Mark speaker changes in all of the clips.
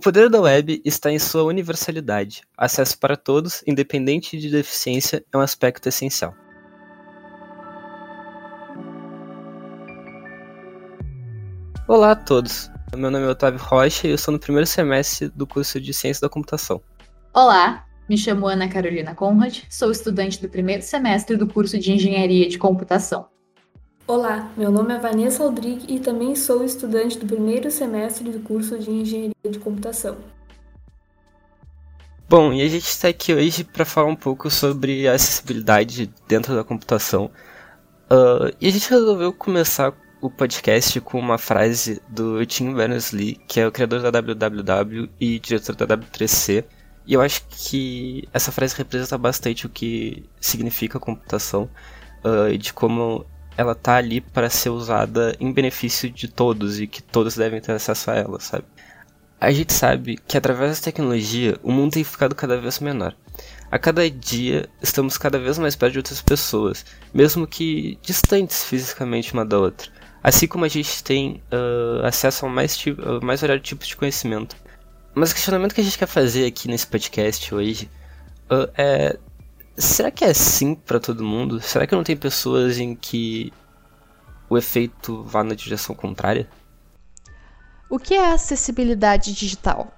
Speaker 1: poder da web está em sua universalidade. Acesso para todos, independente de deficiência, é um aspecto essencial. Olá a todos. Meu nome é Otávio Rocha e eu sou no primeiro semestre do curso de Ciência da Computação.
Speaker 2: Olá, me chamo Ana Carolina Conrad, sou estudante do primeiro semestre do curso de Engenharia de Computação.
Speaker 3: Olá, meu nome é Vanessa Aldrich e também sou estudante do primeiro semestre do curso de Engenharia de Computação.
Speaker 1: Bom, e a gente está aqui hoje para falar um pouco sobre a acessibilidade dentro da computação. Uh, e a gente resolveu começar o podcast com uma frase do Tim Berners-Lee, que é o criador da WWW e diretor da W3C. E eu acho que essa frase representa bastante o que significa computação uh, e de como ela tá ali para ser usada em benefício de todos e que todos devem ter acesso a ela, sabe? A gente sabe que através da tecnologia o mundo tem ficado cada vez menor. A cada dia estamos cada vez mais perto de outras pessoas, mesmo que distantes fisicamente uma da outra. Assim como a gente tem uh, acesso a mais, uh, mais variados tipos de conhecimento. Mas o questionamento que a gente quer fazer aqui nesse podcast hoje uh, é Será que é assim para todo mundo? Será que não tem pessoas em que o efeito vá na direção contrária?
Speaker 4: O que é acessibilidade digital?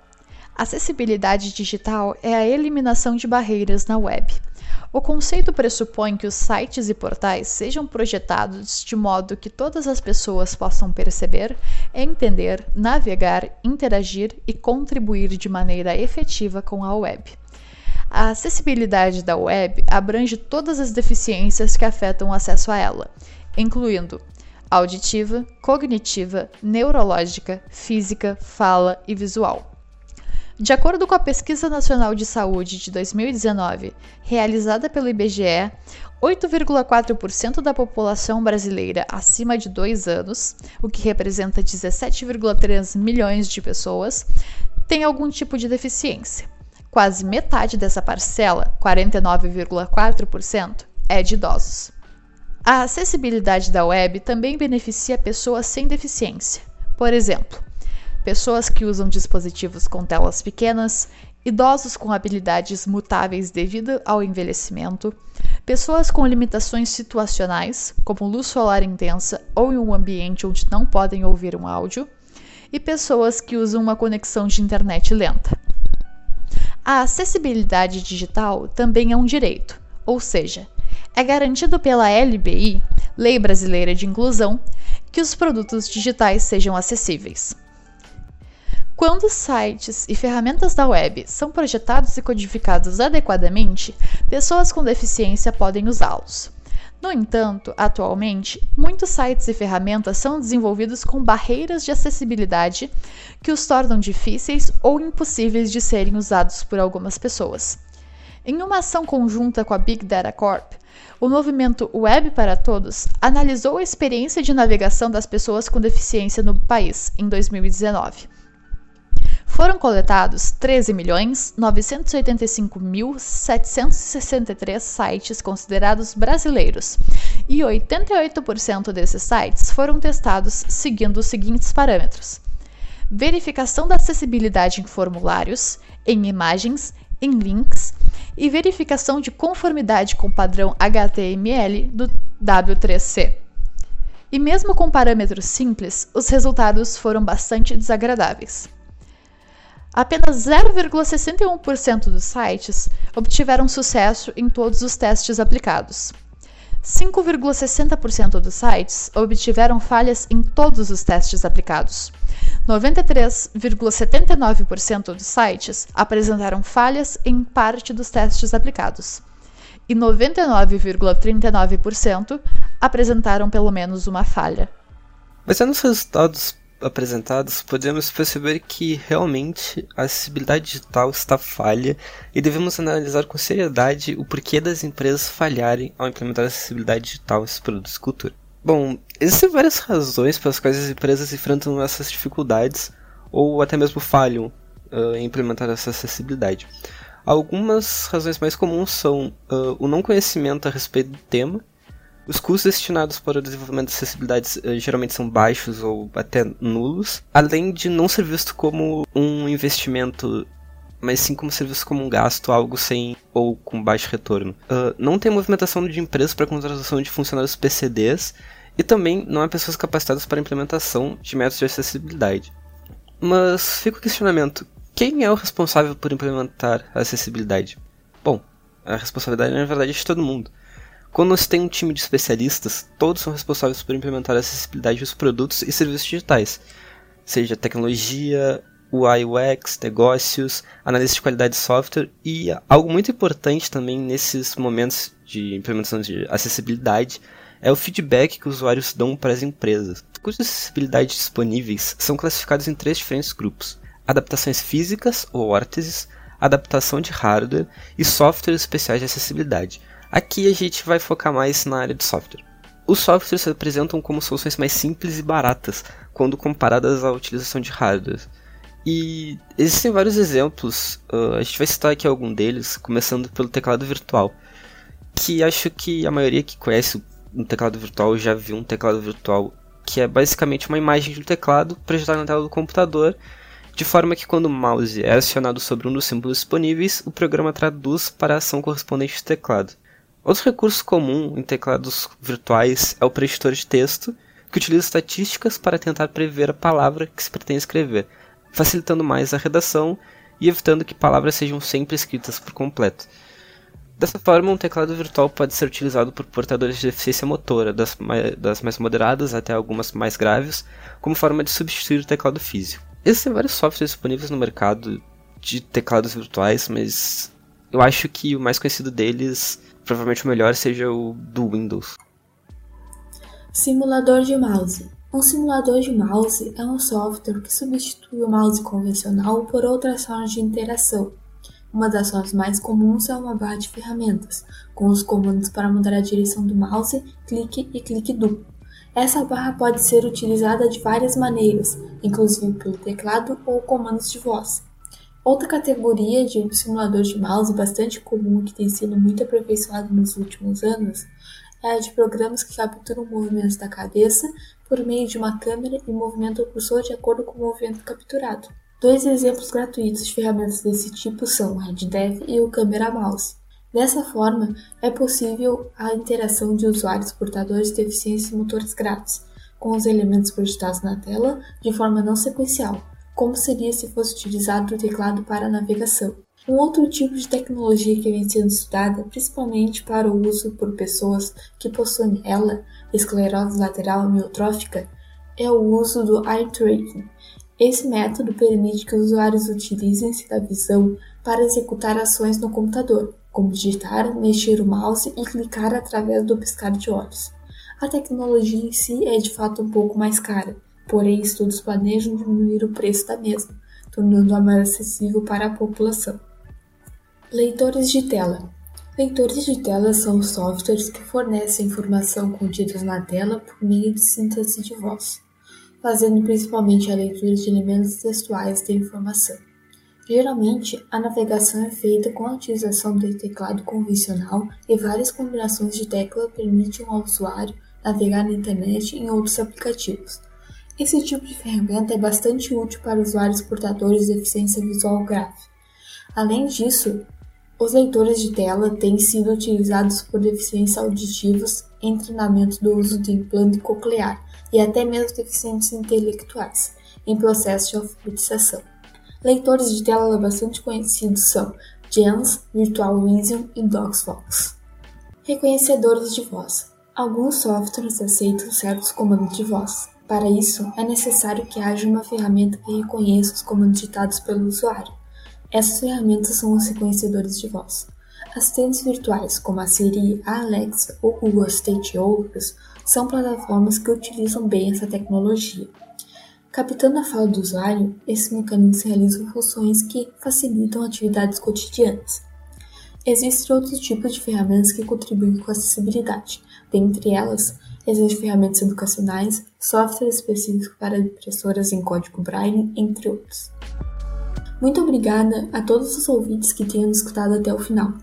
Speaker 4: Acessibilidade digital é a eliminação de barreiras na web. O conceito pressupõe que os sites e portais sejam projetados de modo que todas as pessoas possam perceber, entender, navegar, interagir e contribuir de maneira efetiva com a web. A acessibilidade da web abrange todas as deficiências que afetam o acesso a ela, incluindo auditiva, cognitiva, neurológica, física, fala e visual. De acordo com a Pesquisa Nacional de Saúde de 2019, realizada pelo IBGE, 8,4% da população brasileira acima de 2 anos, o que representa 17,3 milhões de pessoas, tem algum tipo de deficiência. Quase metade dessa parcela, 49,4%, é de idosos. A acessibilidade da web também beneficia pessoas sem deficiência. Por exemplo, pessoas que usam dispositivos com telas pequenas, idosos com habilidades mutáveis devido ao envelhecimento, pessoas com limitações situacionais, como luz solar intensa ou em um ambiente onde não podem ouvir um áudio, e pessoas que usam uma conexão de internet lenta. A acessibilidade digital também é um direito, ou seja, é garantido pela LBI, Lei Brasileira de Inclusão, que os produtos digitais sejam acessíveis. Quando sites e ferramentas da web são projetados e codificados adequadamente, pessoas com deficiência podem usá-los. No entanto, atualmente, muitos sites e ferramentas são desenvolvidos com barreiras de acessibilidade que os tornam difíceis ou impossíveis de serem usados por algumas pessoas. Em uma ação conjunta com a Big Data Corp, o movimento Web para Todos analisou a experiência de navegação das pessoas com deficiência no país em 2019. Foram coletados 13.985.763 sites considerados brasileiros, e 88% desses sites foram testados seguindo os seguintes parâmetros: verificação da acessibilidade em formulários, em imagens, em links e verificação de conformidade com o padrão HTML do W3C. E mesmo com parâmetros simples, os resultados foram bastante desagradáveis. Apenas 0,61% dos sites obtiveram sucesso em todos os testes aplicados. 5,60% dos sites obtiveram falhas em todos os testes aplicados. 93,79% dos sites apresentaram falhas em parte dos testes aplicados. E 99,39% apresentaram pelo menos uma falha.
Speaker 1: Mas é nos resultados apresentados, podemos perceber que realmente a acessibilidade digital está falha e devemos analisar com seriedade o porquê das empresas falharem ao implementar a acessibilidade digital em seus produtos de cultura. Bom, existem várias razões pelas quais as empresas enfrentam essas dificuldades ou até mesmo falham uh, em implementar essa acessibilidade. Algumas razões mais comuns são uh, o não conhecimento a respeito do tema, Os custos destinados para o desenvolvimento de acessibilidade uh, geralmente são baixos ou até nulos, além de não ser visto como um investimento mas sim como serviço como um gasto, algo sem ou com baixo retorno. Uh, não tem movimentação de empresas para contratação de funcionários PCDs e também não há pessoas capacitadas para implementação de métodos de acessibilidade. Mas fica o questionamento: quem é o responsável por implementar a acessibilidade? Bom, a responsabilidade na verdade é de todo mundo. Quando você tem um time de especialistas, todos são responsáveis por implementar a acessibilidade dos produtos e serviços digitais, seja tecnologia, UI UX, negócios, análise de qualidade de software e algo muito importante também nesses momentos de implementação de acessibilidade é o feedback que os usuários dão para as empresas. Os custos de acessibilidade disponíveis são classificados em três diferentes grupos: adaptações físicas ou órteses, adaptação de hardware e softwares especiais de acessibilidade. Aqui a gente vai focar mais na área de software. Os softwares se apresentam como soluções mais simples e baratas quando comparadas à utilização de hardware. E existem vários exemplos, uh, a gente vai citar aqui algum deles, começando pelo teclado virtual, que acho que a maioria que conhece um teclado virtual já viu um teclado virtual, que é basicamente uma imagem de um teclado projetada na tela do computador, de forma que quando o mouse é acionado sobre um dos símbolos disponíveis, o programa traduz para a ação correspondente do teclado. Outro recurso comum em teclados virtuais é o preditor de texto, que utiliza estatísticas para tentar prever a palavra que se pretende escrever, facilitando mais a redação e evitando que palavras sejam sempre escritas por completo. Dessa forma, um teclado virtual pode ser utilizado por portadores de deficiência motora, das mais, das mais moderadas até algumas mais graves, como forma de substituir o teclado físico. Existem vários softwares disponíveis no mercado de teclados virtuais, mas eu acho que o mais conhecido deles, provavelmente o melhor, seja o do Windows.
Speaker 3: Simulador de mouse. Um simulador de mouse é um software que substitui o mouse convencional por outras formas de interação. Uma das formas mais comuns é uma barra de ferramentas, com os comandos para mudar a direção do mouse, clique e clique duplo. Essa barra pode ser utilizada de várias maneiras, inclusive pelo teclado ou comandos de voz. Outra categoria de simulador de mouse bastante comum que tem sido muito aperfeiçoado nos últimos anos é a de programas que capturam movimentos da cabeça por meio de uma câmera e movimentam o cursor de acordo com o movimento capturado. Dois exemplos gratuitos de ferramentas desse tipo são o RedDev e o Camera Mouse. Dessa forma, é possível a interação de usuários portadores de deficiências motores graves com os elementos projetados na tela de forma não sequencial, como seria se fosse utilizado o teclado para navegação. Um outro tipo de tecnologia que vem sendo estudada, principalmente para o uso por pessoas que possuem ela, esclerose lateral amiotrófica, é o uso do eye tracking. Esse método permite que os usuários utilizem-se da visão para executar ações no computador, como digitar, mexer o mouse e clicar através do piscar de olhos. A tecnologia em si é de fato um pouco mais cara, porém estudos planejam diminuir o preço da mesma, tornando-a mais acessível para a população. Leitores de tela. Leitores de tela são softwares que fornecem informação contida na tela por meio de síntese de voz, fazendo principalmente a leitura de elementos textuais da informação. Geralmente, a navegação é feita com a utilização do teclado convencional e várias combinações de tecla permitem ao usuário navegar na internet e em outros aplicativos. Esse tipo de ferramenta é bastante útil para usuários portadores de deficiência visual grave. Além disso, os leitores de tela têm sido utilizados por deficientes auditivos em treinamento do uso de implante coclear e até mesmo deficientes intelectuais, em processo de alfabetização. Leitores de tela bastante conhecidos são GEMS, Virtual Vision e DocsFox. Reconhecedores de voz. Alguns softwares aceitam certos comandos de voz. Para isso, é necessário que haja uma ferramenta que reconheça os comandos ditados pelo usuário. Essas ferramentas são os reconhecedores de voz. Assistentes virtuais, como a Siri, a Alexa, o Google Assistant e outros, são plataformas que utilizam bem essa tecnologia. Captando a fala do usuário, esses mecanismos realizam funções que facilitam atividades cotidianas. Existem outros tipos de ferramentas que contribuem com a acessibilidade. Dentre elas, existem ferramentas educacionais, softwares específicos para impressoras em código Braille, entre outros. Muito obrigada a todos os ouvintes que tenham escutado até o final.